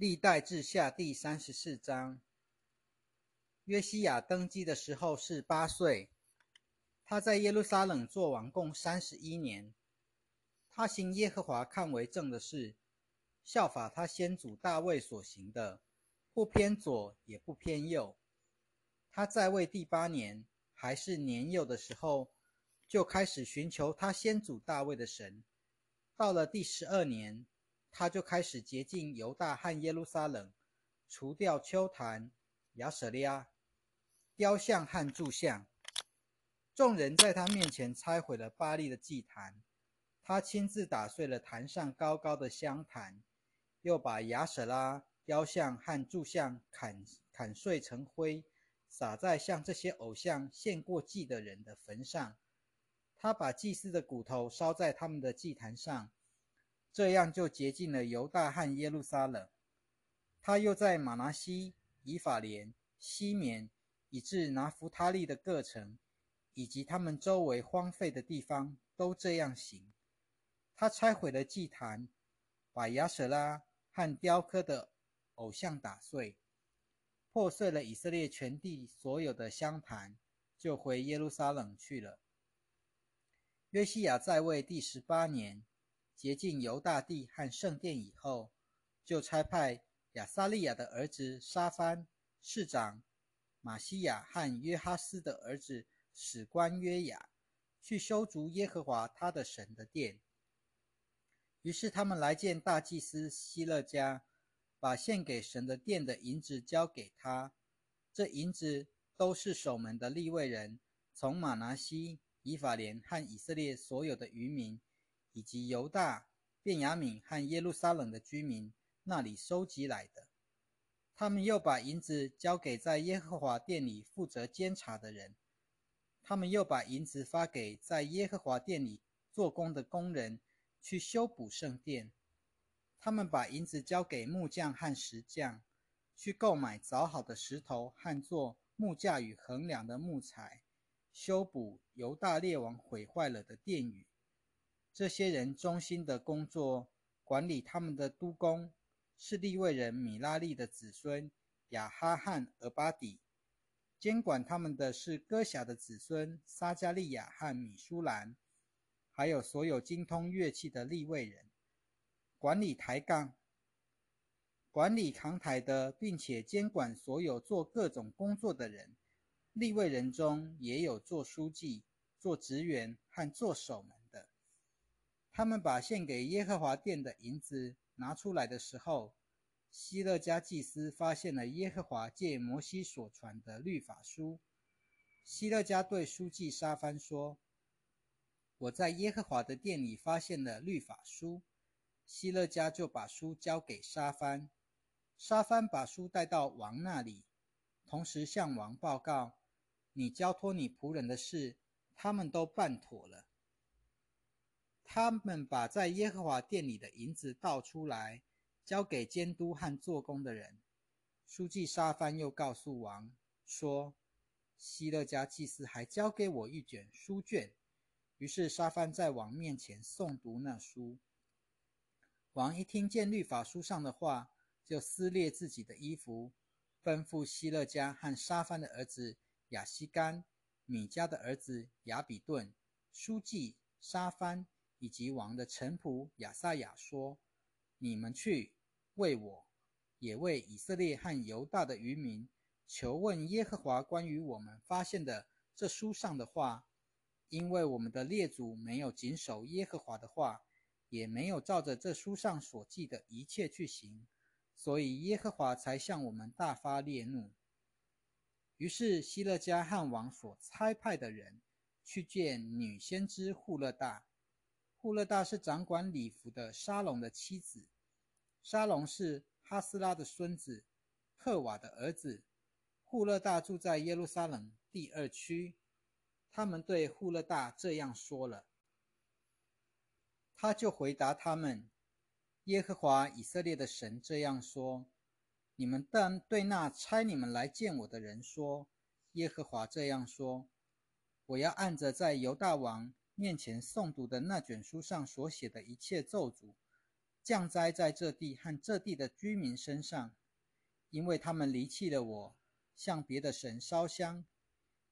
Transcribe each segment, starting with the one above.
历代志下第三十四章。约西亚登基的时候是八岁，他在耶路撒冷做王共三十一年。他行耶和华看为正的事，效法他先祖大卫所行的，不偏左也不偏右。他在位第八年，还是年幼的时候，就开始寻求他先祖大卫的神。到了第十二年，他就开始洁净犹大和耶路撒冷，除掉丘坛、亚舍利亚、雕像和柱像。众人在他面前拆毁了巴利的祭坛，他亲自打碎了坛上高高的香坛，又把亚舍拉雕像和柱像砍砍碎成灰，撒在向这些偶像献过祭的人的坟上。他把祭司的骨头烧在他们的祭坛上。这样就洁净了犹大和耶路撒冷。他又在马拿西、以法莲、西缅，以至拿弗他利的各城，以及他们周围荒废的地方，都这样行。他拆毁了祭坛，把亚舍拉和雕刻的偶像打碎，破碎了以色列全地所有的香坛，就回耶路撒冷去了。约西亚在位第十八年。洁净犹大地和圣殿以后，就差派亚撒利亚的儿子沙番、市长马西亚和约哈斯的儿子史官约雅去修筑耶和华他的神的殿。于是他们来见大祭司希勒家，把献给神的殿的银子交给他。这银子都是守门的利未人从马拿西、以法莲和以色列所有的渔民。以及犹大、便雅悯和耶路撒冷的居民那里收集来的，他们又把银子交给在耶和华殿里负责监察的人，他们又把银子发给在耶和华殿里做工的工人去修补圣殿，他们把银子交给木匠和石匠去购买凿好的石头和做木架与横梁的木材，修补犹大列王毁坏了的殿宇。这些人忠心的工作，管理他们的督工是利未人米拉利的子孙亚哈汉俄巴底，监管他们的是哥辖的子孙撒加利亚和米舒兰，还有所有精通乐器的利未人。管理抬杠、管理扛台的，并且监管所有做各种工作的人。利未人中也有做书记、做职员和做守门。他们把献给耶和华殿的银子拿出来的时候，希勒家祭司发现了耶和华借摩西所传的律法书。希勒家对书记沙番说：“我在耶和华的殿里发现了律法书。”希勒家就把书交给沙番，沙番把书带到王那里，同时向王报告：“你交托你仆人的事，他们都办妥了。”他们把在耶和华殿里的银子倒出来，交给监督和做工的人。书记沙番又告诉王说：“希勒家祭司还交给我一卷书卷。”于是沙番在王面前诵读那书。王一听见律法书上的话，就撕裂自己的衣服，吩咐希勒家和沙番的儿子亚西干、米迦的儿子亚比顿、书记沙番。以及王的臣仆亚撒亚说：“你们去为我，也为以色列和犹大的渔民求问耶和华关于我们发现的这书上的话，因为我们的列祖没有谨守耶和华的话，也没有照着这书上所记的一切去行，所以耶和华才向我们大发烈怒。”于是希勒家汉王所差派的人去见女先知户勒大。户勒大是掌管礼服的沙龙的妻子，沙龙是哈斯拉的孙子，赫瓦的儿子。户勒大住在耶路撒冷第二区。他们对户勒大这样说了，他就回答他们：“耶和华以色列的神这样说：你们但对那差你们来见我的人说：耶和华这样说：我要按着在犹大王。”面前诵读的那卷书上所写的一切咒诅，降灾在这地和这地的居民身上，因为他们离弃了我，向别的神烧香，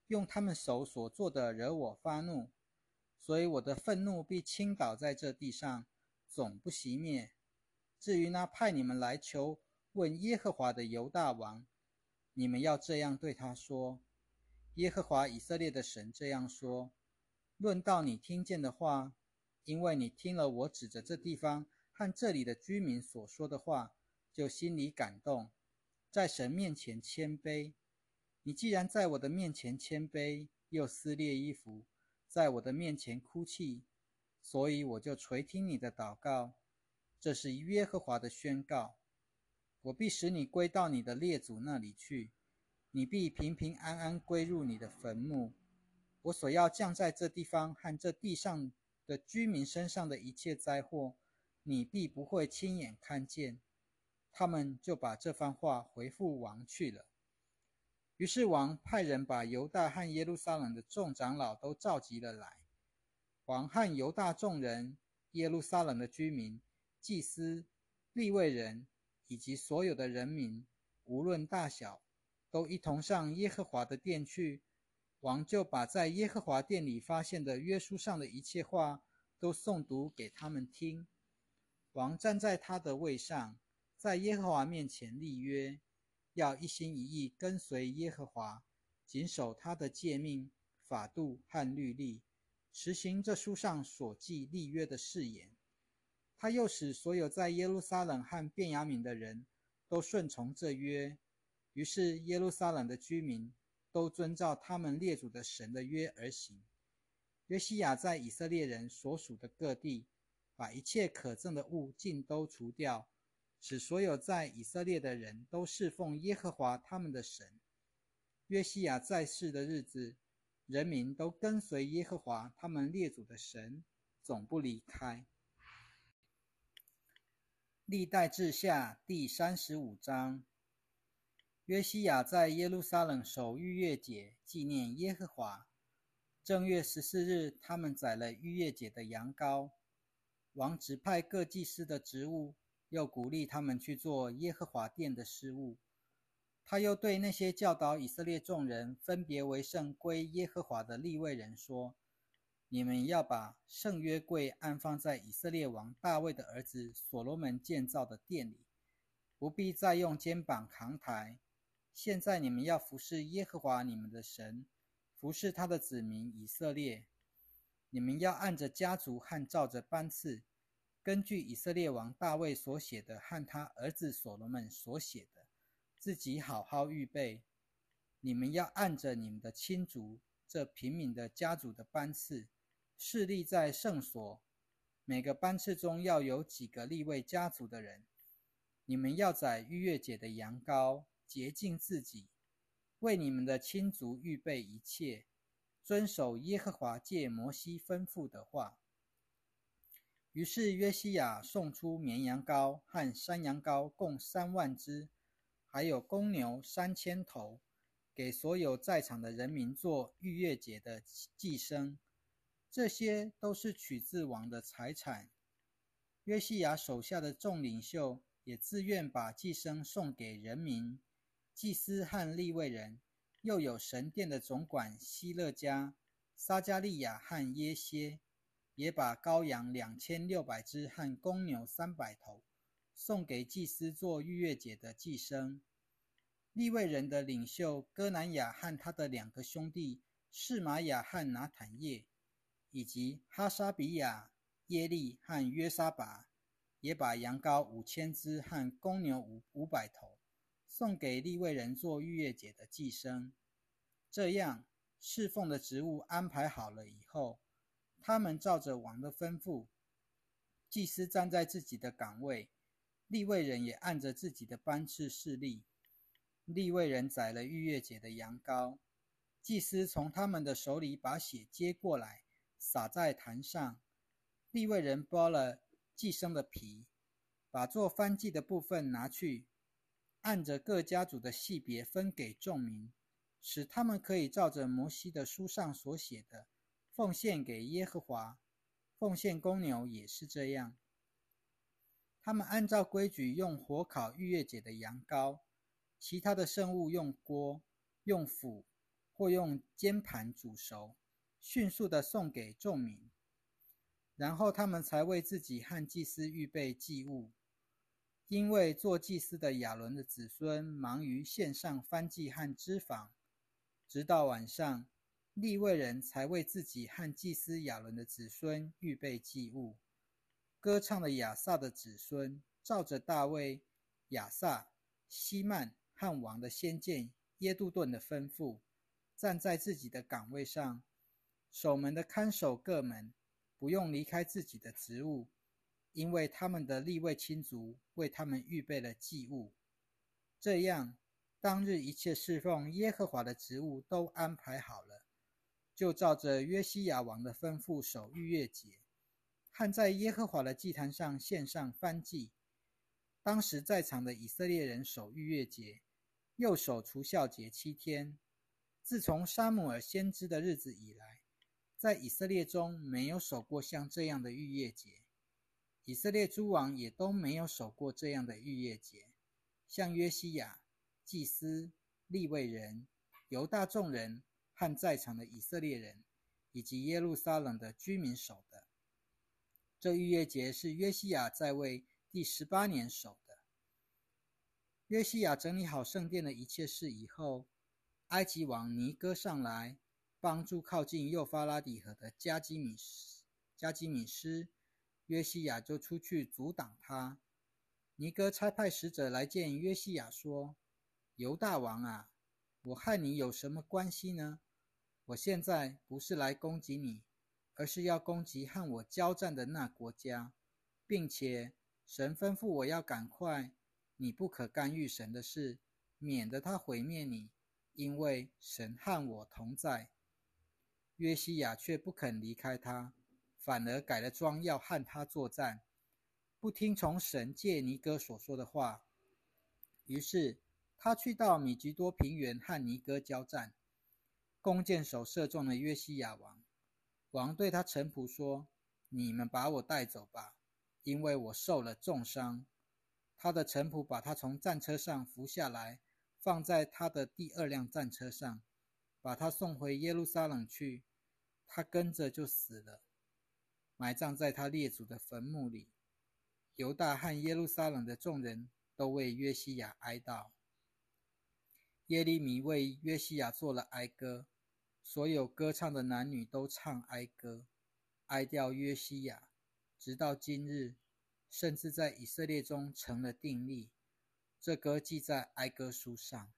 用他们手所做的惹我发怒，所以我的愤怒必倾倒在这地上，总不熄灭。至于那派你们来求问耶和华的犹大王，你们要这样对他说：耶和华以色列的神这样说：论到你听见的话，因为你听了我指着这地方。和这里的居民所说的话，就心里感动，在神面前谦卑。你既然在我的面前谦卑，又撕裂衣服，在我的面前哭泣，所以我就垂听你的祷告。这是约和华的宣告。我必使你归到你的列祖那里去，你必平平安安归入你的坟墓。我所要降在这地方和这地上的居民身上的一切灾祸。你必不会亲眼看见，他们就把这番话回复王去了。于是王派人把犹大和耶路撒冷的众长老都召集了来。王和犹大众人、耶路撒冷的居民、祭司、立位人以及所有的人民，无论大小，都一同上耶和华的殿去。王就把在耶和华殿里发现的约书上的一切话，都诵读给他们听。王站在他的位上，在耶和华面前立约，要一心一意跟随耶和华，谨守他的诫命、法度和律例，实行这书上所记立约的誓言。他又使所有在耶路撒冷和便雅悯的人都顺从这约。于是耶路撒冷的居民都遵照他们列祖的神的约而行。约西亚在以色列人所属的各地。把一切可憎的物尽都除掉，使所有在以色列的人都侍奉耶和华他们的神。约西亚在世的日子，人民都跟随耶和华他们列祖的神，总不离开。历代志下第三十五章。约西亚在耶路撒冷守逾越节，纪念耶和华。正月十四日，他们宰了逾越节的羊羔。王指派各祭司的职务，又鼓励他们去做耶和华殿的事务。他又对那些教导以色列众人分别为圣归耶和华的立位人说：“你们要把圣约柜安放在以色列王大卫的儿子所罗门建造的殿里，不必再用肩膀扛抬。现在你们要服侍耶和华你们的神，服侍他的子民以色列。你们要按着家族和照着班次。”根据以色列王大卫所写的和他儿子所罗门所写的，自己好好预备。你们要按着你们的亲族这平民的家族的班次，势立在圣所。每个班次中要有几个立位家族的人。你们要宰逾越节的羊羔，洁净自己，为你们的亲族预备一切，遵守耶和华借摩西吩咐的话。于是约西亚送出绵羊羔和山羊羔共三万只，还有公牛三千头，给所有在场的人民做逾越节的祭牲。这些都是取自王的财产。约西亚手下的众领袖也自愿把祭牲送给人民。祭司和立位人，又有神殿的总管希勒家、撒加利亚和耶歇。也把羔羊两千六百只和公牛三百头送给祭司做逾越节的祭牲。利未人的领袖哥南雅和他的两个兄弟士玛雅和拿坦叶，以及哈沙比亚、耶利和约沙拔，也把羊羔五千只和公牛五五百头送给利未人做逾越节的祭牲。这样侍奉的职务安排好了以后。他们照着王的吩咐，祭司站在自己的岗位，立位人也按着自己的班次侍立。立位人宰了逾越节的羊羔，祭司从他们的手里把血接过来，洒在坛上。立位人剥了祭牲的皮，把做翻祭的部分拿去，按着各家族的系别分给众民，使他们可以照着摩西的书上所写的。奉献给耶和华，奉献公牛也是这样。他们按照规矩用火烤逾越节的羊羔，其他的圣物用锅、用釜或用煎盘煮熟，迅速的送给众民。然后他们才为自己和祭司预备祭物，因为做祭司的亚伦的子孙忙于献上燔祭和脂肪，直到晚上，利未人才为自己和祭司亚伦的子孙预备祭物。歌唱的亚萨的子孙，照着大卫、亚萨、希曼和王的先见耶杜顿的吩咐，站在自己的岗位上，守门的看守各门。不用离开自己的职务，因为他们的立位亲族为他们预备了祭物。这样，当日一切侍奉耶和华的职务都安排好了，就照着约西亚王的吩咐守逾越节，和在耶和华的祭坛上献上燔祭。当时在场的以色列人守逾越节，又守除孝节七天。自从沙姆尔先知的日子以来。在以色列中没有守过像这样的逾越节，以色列诸王也都没有守过这样的逾越节。像约西亚、祭司、利未人、犹大众人和在场的以色列人，以及耶路撒冷的居民守的。这逾越节是约西亚在位第十八年守的。约西亚整理好圣殿的一切事以后，埃及王尼哥上来。帮助靠近幼发拉底河的加基米斯，加基米斯约西亚就出去阻挡他。尼哥差派使者来见约西亚，说：“犹大王啊，我和你有什么关系呢？我现在不是来攻击你，而是要攻击和我交战的那国家，并且神吩咐我要赶快，你不可干预神的事，免得他毁灭你，因为神和我同在。”约西亚却不肯离开他，反而改了装要和他作战，不听从神借尼哥所说的话。于是他去到米吉多平原和尼哥交战，弓箭手射中了约西亚王。王对他臣仆说：“你们把我带走吧，因为我受了重伤。”他的臣仆把他从战车上扶下来，放在他的第二辆战车上，把他送回耶路撒冷去。他跟着就死了，埋葬在他列祖的坟墓里。犹大和耶路撒冷的众人都为约西亚哀悼。耶利米为约西亚做了哀歌，所有歌唱的男女都唱哀歌，哀悼约西亚，直到今日，甚至在以色列中成了定例。这歌记在哀歌书上。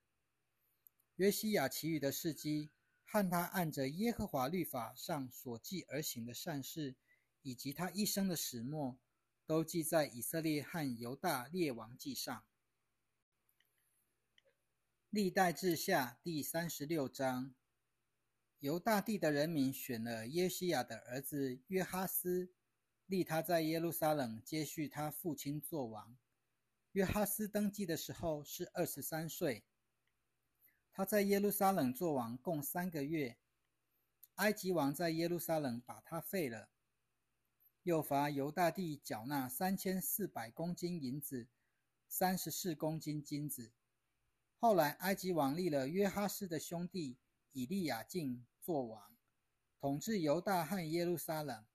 约西亚其余的事迹。和他按着耶和华律法上所记而行的善事，以及他一生的始末，都记在以色列和犹大列王记上。历代志下第三十六章，犹大地的人民选了耶西亚的儿子约哈斯，立他在耶路撒冷接续他父亲作王。约哈斯登基的时候是二十三岁。他在耶路撒冷做王共三个月，埃及王在耶路撒冷把他废了，又罚犹大帝缴纳三千四百公斤银子，三十四公斤金子。后来埃及王立了约哈斯的兄弟以利亚敬做王，统治犹大和耶路撒冷，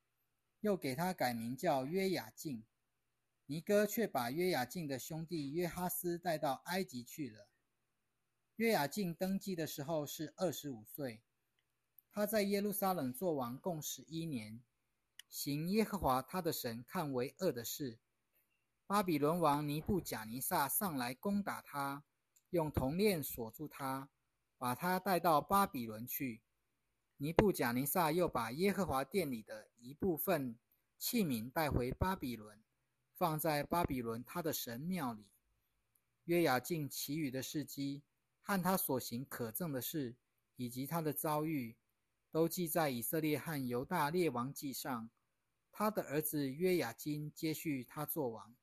又给他改名叫约雅敬。尼哥却把约雅敬的兄弟约哈斯带到埃及去了。约雅敬登基的时候是二十五岁，他在耶路撒冷做王共十一年，行耶和华他的神看为恶的事。巴比伦王尼布贾尼撒上来攻打他，用铜链锁住他，把他带到巴比伦去。尼布贾尼撒又把耶和华殿里的一部分器皿带回巴比伦，放在巴比伦他的神庙里。约雅敬其余的事迹。和他所行可憎的事，以及他的遭遇，都记在以色列和犹大列王记上。他的儿子约雅金接续他做王。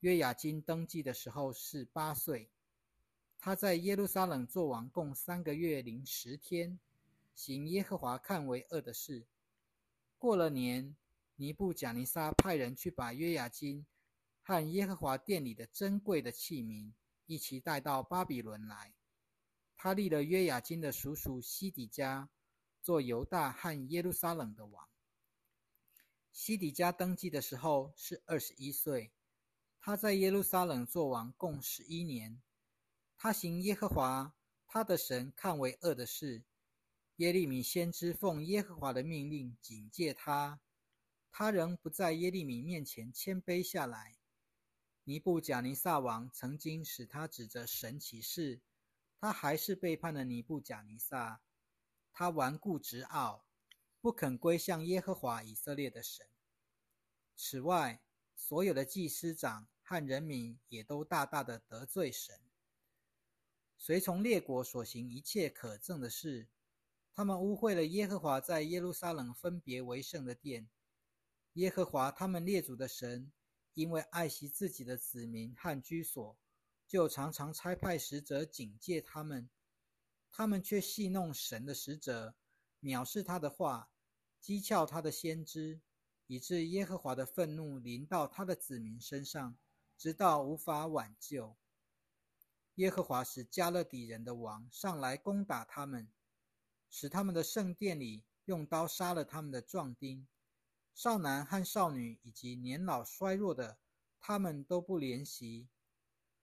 约雅金登基的时候是八岁。他在耶路撒冷做王共三个月零十天，行耶和华看为恶的事。过了年，尼布贾尼撒派人去把约雅金和耶和华殿里的珍贵的器皿一起带到巴比伦来。他立了约雅金的叔叔西底家做犹大和耶路撒冷的王。西底家登基的时候是二十一岁，他在耶路撒冷做王共十一年。他行耶和华他的神看为恶的事。耶利米先知奉耶和华的命令警戒他，他仍不在耶利米面前谦卑下来。尼布贾尼撒王曾经使他指着神起誓，他还是背叛了尼布贾尼撒。他顽固执傲，不肯归向耶和华以色列的神。此外，所有的祭司长和人民也都大大的得罪神，随从列国所行一切可憎的事。他们污秽了耶和华在耶路撒冷分别为圣的殿。耶和华他们列祖的神，因为爱惜自己的子民和居所，就常常差派使者警戒他们。他们却戏弄神的使者，藐视他的话，讥诮他的先知，以致耶和华的愤怒临到他的子民身上，直到无法挽救。耶和华使加勒底人的王上来攻打他们。使他们的圣殿里用刀杀了他们的壮丁、少男和少女，以及年老衰弱的，他们都不怜惜。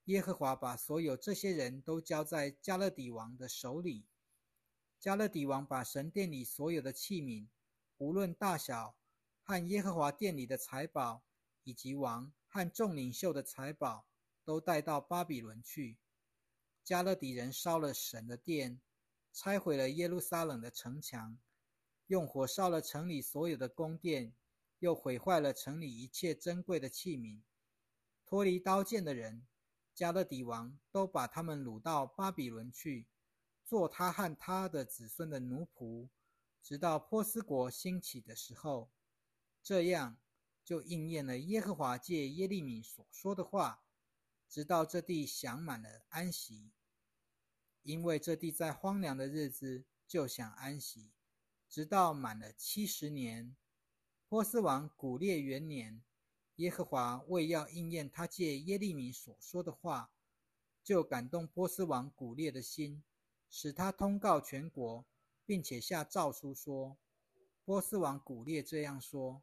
耶和华把所有这些人都交在加勒底王的手里。加勒底王把神殿里所有的器皿，无论大小，和耶和华殿里的财宝，以及王和众领袖的财宝，都带到巴比伦去。加勒底人烧了神的殿。拆毁了耶路撒冷的城墙，用火烧了城里所有的宫殿，又毁坏了城里一切珍贵的器皿。脱离刀剑的人，加勒底王都把他们掳到巴比伦去，做他和他的子孙的奴仆，直到波斯国兴起的时候。这样就应验了耶和华借耶利米所说的话，直到这地享满了安息。因为这地在荒凉的日子就想安息，直到满了七十年，波斯王古列元年，耶和华为要应验他借耶利米所说的话，就感动波斯王古列的心，使他通告全国，并且下诏书说：波斯王古列这样说：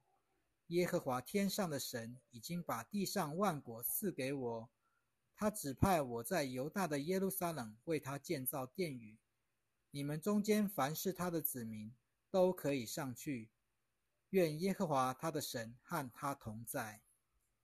耶和华天上的神已经把地上万国赐给我。他指派我在犹大的耶路撒冷为他建造殿宇，你们中间凡是他的子民都可以上去。愿耶和华他的神和他同在。